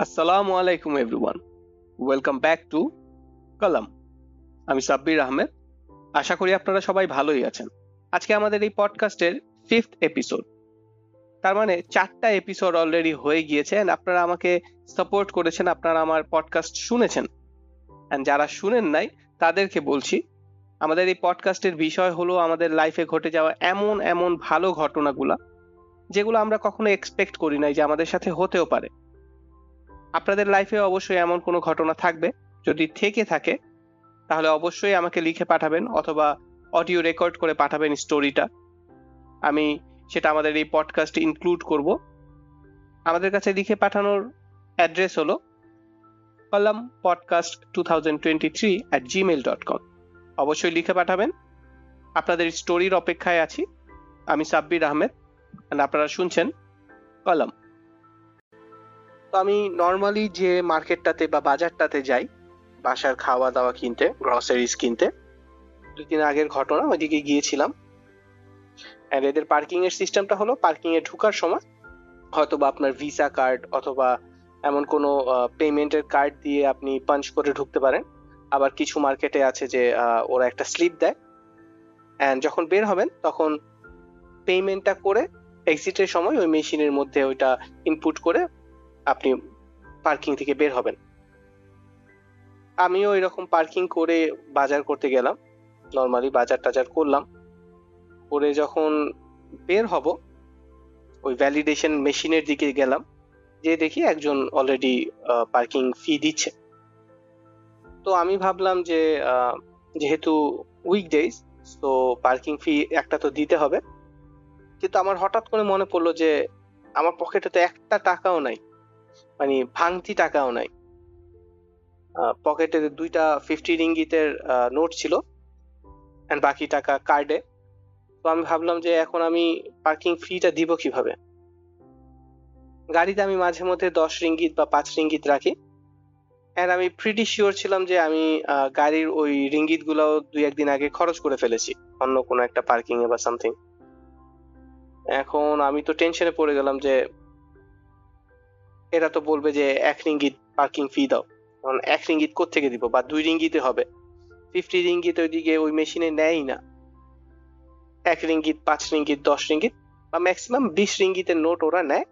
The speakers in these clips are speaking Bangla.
আসসালামু আলাইকুম everyone welcome back to column আমি সাব্বির আহমেদ। আশা করি আপনারা সবাই ভালোই আছেন। আজকে আমাদের এই পডকাস্টের ফিফথ এপিসোড তার মানে চারটা এপিসোড অলরেডি হয়ে গিয়েছে and আপনারা আমাকে সাপোর্ট করেছেন, আপনারা আমার পডকাস্ট শুনেছেন। অ্যান্ড যারা শুনেন নাই, তাদেরকে বলছি, আমাদের এই পডকাস্টের বিষয় হলো আমাদের লাইফে ঘটে যাওয়া এমন এমন ভালো ঘটনাগুলা, যেগুলো আমরা কখনো এক্সপেক্ট করি নাই যে আমাদের সাথে হতেও পারে। আপনাদের লাইফে অবশ্যই এমন কোনো ঘটনা থাকবে, যদি থেকে থাকে, তাহলে অবশ্যই আমাকে লিখে পাঠাবেন অথবা অডিও রেকর্ড করে পাঠাবেন স্টোরিটা আমি সেটা আমাদের এই পডকাস্টে ইনক্লুড করব। আমাদের কাছে লিখে পাঠানোর অ্যাড্রেস হলো column podcast two thousand twenty three at Gmail dot com অবশ্যই লিখে পাঠাবেন। আপনাদের স্টোরির অপেক্ষায় আছি। আমি সাব্বির আহমেদ, and আপনারা শুনছেন কলম তো আমি নর্মালি যে মার্কেটটাতে বা বাজারটাতে যাই, বাসার খাওয়া দাওয়া কিনতে গ্রসারিজ কিনতে দুই দিন আগের ঘটনা, ওইদিকে গিয়েছিলাম। এদের পার্কিং এর সিস্টেমটা হলো পার্কিং এ ঢুকার সময় হয়তো বা আপনার ভিসা কার্ড অথবা এমন কোনো পেমেন্টের কার্ড দিয়ে আপনি পাঞ্চ করে ঢুকতে পারেন। আবার কিছু মার্কেটে আছে যে ওরা একটা স্লিপ দেয়। অ্যান্ড যখন বের হবেন, তখন পেমেন্টটা করে এক্সিটের সময় ওই মেশিনের মধ্যে ওইটা ইনপুট করে আপনি পার্কিং থেকে বের হবেন। আমিও এরকম পার্কিং করে বাজার করতে গেলাম। নর্মালি বাজার টাজার করলাম। করে যখন বের হব, ওই ভ্যালিডেশন মেশিনের দিকে গেলাম। যে দেখি একজন অলরেডি পার্কিং ফি দিচ্ছে। তো আমি ভাবলাম যে যেহেতু উইকডেজ তো পার্কিং ফি একটা তো দিতে হবে। কিন্তু আমার হঠাৎ করে মনে পড়ল যে, আমার পকেটে তো একটা টাকাও নাই। মানে ভাঙতি টাকাও নাই। পকেটে দুইটা ফিফটি রিঙ্গিতের নোট ছিল এন্ড বাকি টাকা কার্ডে তো আমি ভাবলাম যে এখন আমি পার্কিং ফিটা দিব কীভাবে? গাড়িতে আমি মাঝে মধ্যে দশ রিঙ্গিত বা পাঁচ রিঙ্গিত রাখি। এন্ড আমি প্রিটি শিওর ছিলাম যে আমি গাড়ির ওই রিঙ্গিত গুলাও দুই একদিন আগে খরচ করে ফেলেছি, অন্য কোনো একটা পার্কিং এ বা সামথিং এখন আমি তো টেনশনে পড়ে গেলাম যে এরা তো বলবে যে এক রিঙ্গিত পার্কিং ফি দাও। কারণ এক রিঙ্গিত থেকে দিব? বা দুই রিঙ্গিতে হবে। ফিফটি রিঙ্গিত ওইদিকে ওই মেশিনে নেয়ই না। এক রিঙ্গিত, পাঁচ রিঙ্গিত, দশ রিঙ্গিত বা ম্যাক্সিমাম বিশ রিঙ্গিতের নোট ওরা নেয়।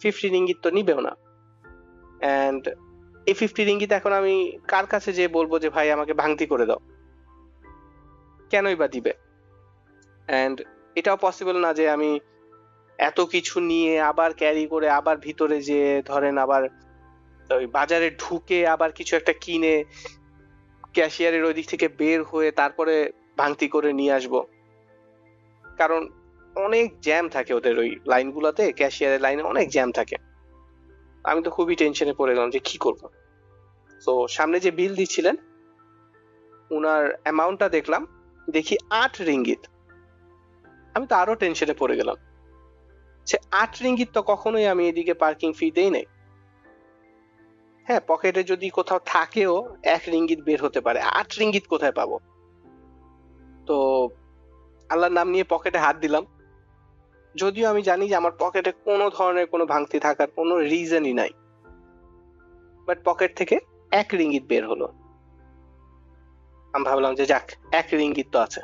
ফিফটি রিঙ্গিত তো নিবেও না। অ্যান্ড এই ফিফটি রিঙ্গিত এখন আমি কার কাছে যে বলব যে, ভাই, আমাকে ভাঙতি করে দাও। কেনই বা দিবে? অ্যান্ড এটাও পসিবল না যে আমি এত কিছু নিয়ে আবার ক্যারি করে আবার ভিতরে যে ধরেন আবার ওই বাজারে ঢুকে আবার কিছু একটা কিনে ক্যাশিয়ারের ওই দিক থেকে বের হয়ে তারপরে ভাঙতি করে নিয়ে আসব। কারণ অনেক জ্যাম থাকে ওদের ওই লাইনগুলোতে ক্যাশিয়ারের লাইনে অনেক জ্যাম থাকে। আমি তো খুবই টেনশনে পড়ে গেলাম যে কি করব? তো সামনে যে বিল দিচ্ছিলেন, উনার অ্যামাউন্টটা দেখলাম, দেখি আট রিঙ্গিত। আমি তো আরও টেনশনে পড়ে গেলাম। সে আট রিঙ্গিত তো কখনোই আমি এদিকে পার্কিং ফি দেই নাই। হ্যাঁ পকেটে যদি কোথাও থাকেও এক রিঙ্গিত বের হতে পারে। আট রিঙ্গিত কোথায় পাবো? তো আল্লাহর নাম নিয়ে পকেটে হাত দিলাম। যদিও আমি জানি যে আমার পকেটে কোনো ধরনের কোনো ভাঙতি থাকার কোনো রিজনই নাই। বাট পকেট থেকে এক রিঙ্গিত বের হলো। আমি ভাবলাম যে যাক, এক রিঙ্গিত তো আছে।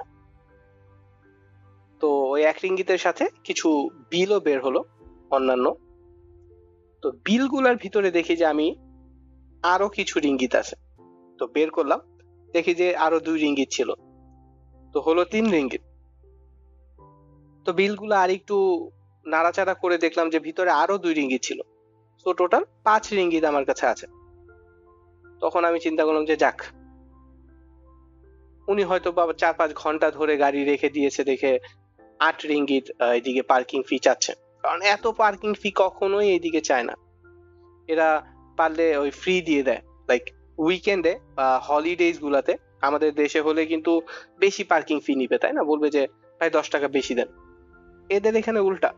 তো ওই এক রিঙ্গিতের সাথে কিছু বিলও বের হলো অন্যান্য। তো বিলগুলার ভিতরে দেখি যে আমি আরও কিছু রিঙ্গিত আছে। তো বের করলাম, দেখি যে আরও দুই রিঙ্গিত ছিল। তো হলো তিন রিঙ্গিত তো বিলগুলো আর একটু নাড়াচাড়া করে দেখলাম যে ভিতরে আরও দুই রিঙ্গিত ছিল। তো টোটাল পাঁচ রিঙ্গিত আমার কাছে আছে। তখন আমি চিন্তা করলাম যে যাক, উনি হয়তো বা চার পাঁচ ঘণ্টা ধরে গাড়ি রেখে দিয়েছে দেখে আট রিঙ্গিত এদিকে পার্কিং ফি চাচ্ছে। কারণ এত পার্কিং ফি কখনোই এদিকে চায় না। এরা পারলে ওই ফ্রি দিয়ে দেয়। লাইক উইকেন্ডে বা হলিডেজ গুলাতে আমাদের দেশে হলে কিন্তু বেশি পার্কিং ফি নিবে, তাই না? বলবে যে, ভাই, দশ টাকা বেশি দেন। এদের এখানে উল্টা।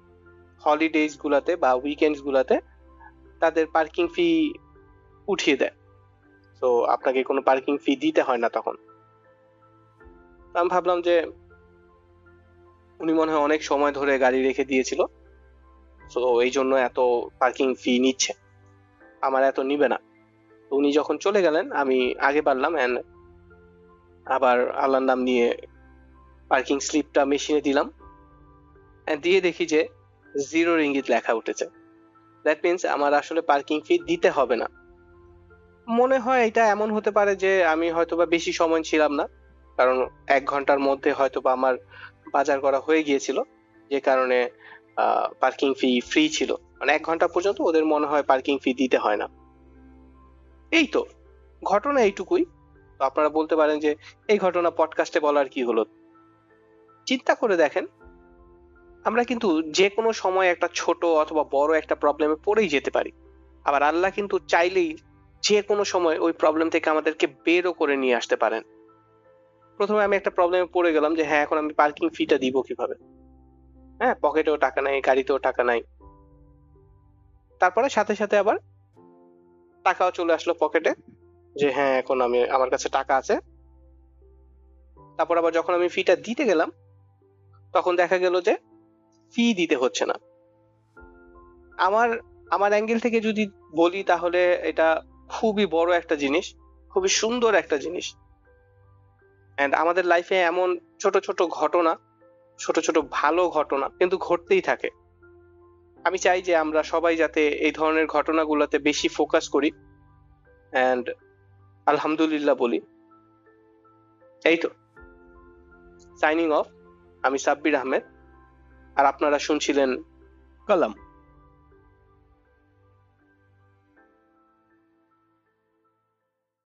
হলিডেজ গুলাতে বা উইকেন্ডস গুলাতে তাদের পার্কিং ফি উঠিয়ে দেয়। তো আপনাকে কোনো পার্কিং ফি দিতে হয় না তখন। আমি ভাবলাম যে উনি মনে হয় অনেক সময় ধরে গাড়ি রেখে দিয়েছিল। তো এই জন্য এত পার্কিং ফি নিচ্ছে। আমার এত নিবে না। উনি যখন চলে গেলেন, আমি আগে অ্যান্ড আবার আল্লাহর নাম নিয়ে পার্কিং স্লিপটা মেশিনে দিলাম। দিয়ে দেখি যে জিরো রিঙ্গিত লেখা উঠেছে। দ্যাট মিনস আমার আসলে পার্কিং ফি দিতে হবে না। মনে হয় এটা এমন হতে পারে যে আমি হয়তোবা বেশি সময় ছিলাম না। কারণ এক ঘণ্টার মধ্যে হয়তোবা আমার বাজার করা হয়ে গিয়েছিল, যে কারণে পার্কিং ফি ফ্রি ছিল। মানে এক ঘণ্টা পর্যন্ত ওদের মনে হয় পার্কিং ফি দিতে হয় না। এই তো, ঘটনা এইটুকুই। তো আপনারা বলতে পারেন যে, এই ঘটনা পডকাস্টে বলার কি হলো? চিন্তা করে দেখেন, আমরা কিন্তু যে কোনো সময় একটা ছোট অথবা বড় একটা প্রবলেমে পড়েই যেতে পারি। আবার আল্লাহ কিন্তু চাইলেই যে কোনো সময় ওই প্রবলেম থেকে আমাদেরকে বেরও করে নিয়ে আসতে পারেন। প্রথমে আমি একটা প্রবলেমে পড়ে গেলাম যে হ্যাঁ এখন আমি পার্কিং ফিটা দিব কীভাবে? হ্যাঁ পকেটেও টাকা নাই, গাড়িতেও টাকা নাই। তারপরে সাথে সাথে আবার টাকাও চলে আসলো পকেটে যে হ্যাঁ এখন আমি, আমার কাছে টাকা আছে। তারপর আবার যখন আমি ফিটা দিতে গেলাম, তখন দেখা গেল যে ফি দিতে হচ্ছে না। আমার আমার অ্যাঙ্গেল থেকে যদি বলি তাহলে এটা খুবই বড় একটা জিনিস, খুবই সুন্দর একটা জিনিস। অ্যান্ড আমাদের লাইফে এমন ছোট ছোট ঘটনা, ছোট ছোট ভালো ঘটনা কিন্তু ঘটতেই থাকে। আমি চাই যে আমরা সবাই যাতে এই ধরনের ঘটনাগুলোতে বেশি ফোকাস করি। অ্যান্ড আলহামদুলিল্লাহ বলি। এই তো। সাইনিং অফ আমি সাব্বির আহমেদ। আর আপনারা শুনছিলেন কালাম।